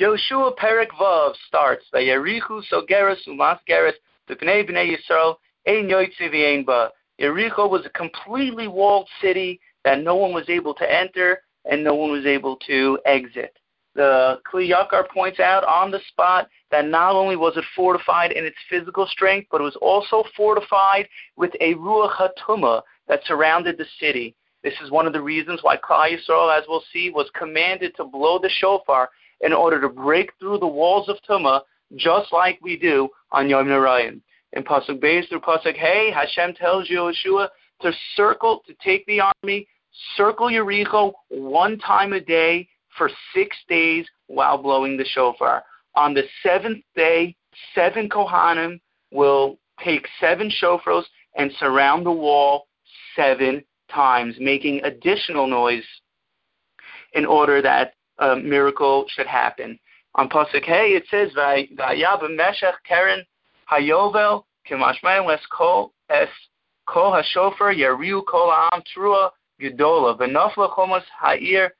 Yoshua Perek Vav starts by Yerichu Sogeres Umas Geres B'nei B'nei Yisrael Ein Yoitzi V'Ein Ba. Yericho was a completely walled city that no one was able to enter and no one was able to exit. The Kli Yakar points out on the spot that not only was it fortified in its physical strength, but it was also fortified with a Ruach HaTumah that surrounded the city. This is one of the reasons why Klal Yisrael, as we'll see, was commanded to blow the shofar in order to break through the walls of Tumah, just like we do on Yom Narayim. In Pasuk Beis through Pasuk Hey, Hashem tells Yeshua to circle, to take the army, circle Yericho one time a day for six days while blowing the shofar. On the seventh day, seven Kohanim will take seven shofars and surround the wall seven times, making additional noise in order that a miracle should happen. On Pasuk Hey, it says, "Vayab meshech keren hayovel kimashmael es kol es kol hashofar yariu kol am trua gedola v'nafla chomos ha'ir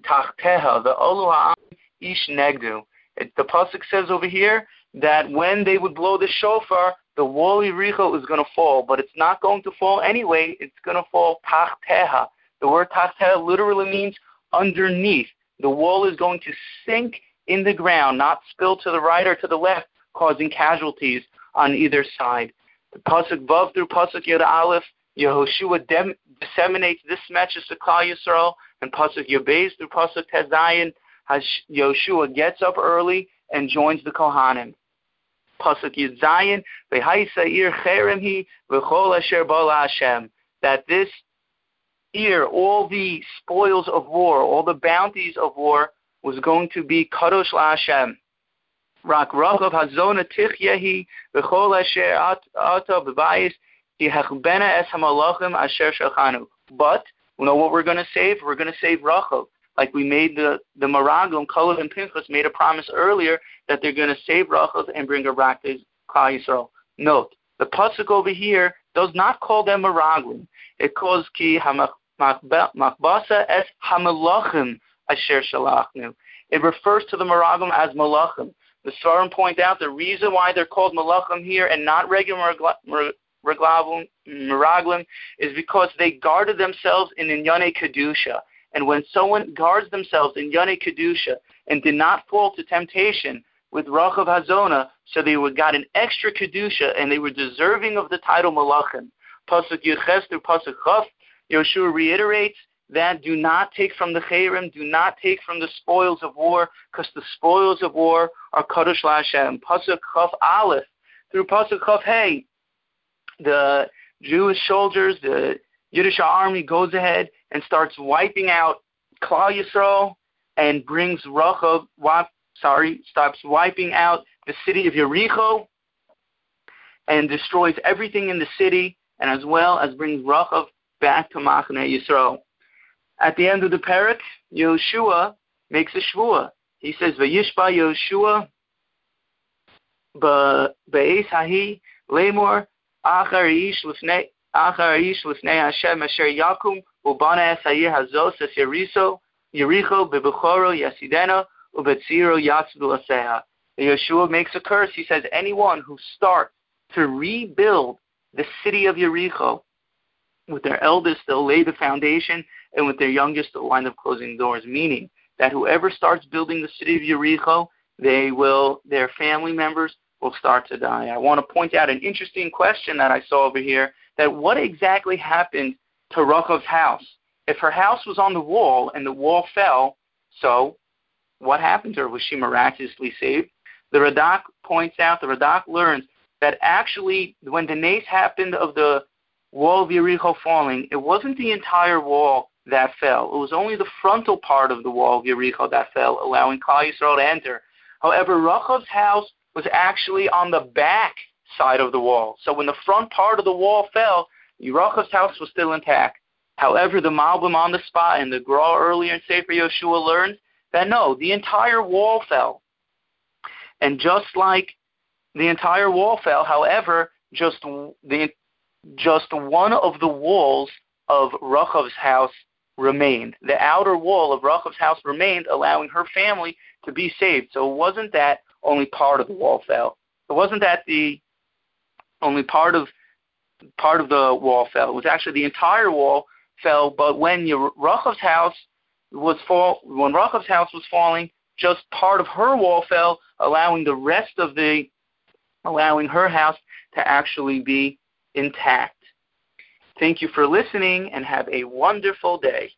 tachteha ve'olu ha'am ish negdu." The pasuk says over here that when they would blow the shofar, the wall Yericho is going to fall, but it's not going to fall anyway. It's going to fall tachteha. The word tachteha literally means underneath. The wall is going to sink in the ground, not spill to the right or to the left, causing casualties on either side. The pasuk Vav through pasuk Yod Aleph, Yehoshua dem- disseminates this message to Klal Yisrael, and pasuk Yobez through pasuk Tezayin, Yoshua gets up early and joins the Kohanim. Pasuk Yud Zayin, ir cherem asher Hashem. That this year, all the spoils of war, all the bounties of war, was going to be kadosh LaHashem. Rak rachav hazona tichyehi v'chol asher ata b'bayis yihachbena es hamalachim asher shachanu. But, you know what we're going to save? We're going to save Rachav like we made the the Meraglim, Kalev and Pinchas made a promise earlier that they're going to save Rachav and bring her back to Klal Yisrael. Note the pasuk over here does not call them Meraglim. It calls ki machbasa es hamelachim asher shalachnu. It refers to the Meraglim as malachim. The Svarim point out the reason why they're called malachim here and not regular Meraglim is because they guarded themselves in Inyane Kedusha. And when someone guards themselves in Yane Kedusha and did not fall to temptation with Rachav Hazona, so they would got an extra Kedusha and they were deserving of the title Malachim. Pasuk Yuches through Pasuk Chaf, Yoshua reiterates that do not take from the Chayrim, do not take from the spoils of war, because the spoils of war are Kadosh Lashem. Pasuk Chaf Aleph through Pasuk Chaf Hey, the Jewish soldiers, the Yiddish army goes ahead and starts wiping out Klal Yisrael and brings Rachav, sorry, stops wiping out the city of Yericho and destroys everything in the city, and as well as brings Rachav back to Machane Yisrael. At the end of the parak, Yoshua makes a shvua. He says, "Vayishba Yoshua be'es hahi lemor achar ish achar lifnei Hashem asher yakum Ubana Esayir Hazos Yasidena, Ubetziro Aseha. Yeshua makes a curse. He says, anyone who starts to rebuild the city of Yericho, with their eldest, they'll lay the foundation, and with their youngest, they'll wind up closing doors. Meaning that whoever starts building the city of Yericho, they will, their family members will start to die. I want to point out an interesting question that I saw over here. That what exactly happened to Rachav's house. If her house was on the wall and the wall fell, so what happened to her? Was she miraculously saved? The Radak points out, the Radak learns that actually when the nace happened of the wall of Yericho falling, it wasn't the entire wall that fell. It was only the frontal part of the wall of Yericho that fell, allowing Klal Yisrael to enter. However, Rachav's house was actually on the back side of the wall. So when the front part of the wall fell, Yerachav's house was still intact. However, the Malbim on the spot and the Gra earlier in Sefer Yeshua learned that no, the entire wall fell. And just like the entire wall fell, however, just the just one of the walls of Rachav's house remained. The outer wall of Rachav's house remained, allowing her family to be saved. So it wasn't that only part of the wall fell. It wasn't that the only part of part of the wall fell. It was actually the entire wall fell. But when Rachav's house was fall, when Rachav's house was falling, just part of her wall fell, allowing the rest of the, allowing her house to actually be intact. Thank you for listening and have a wonderful day.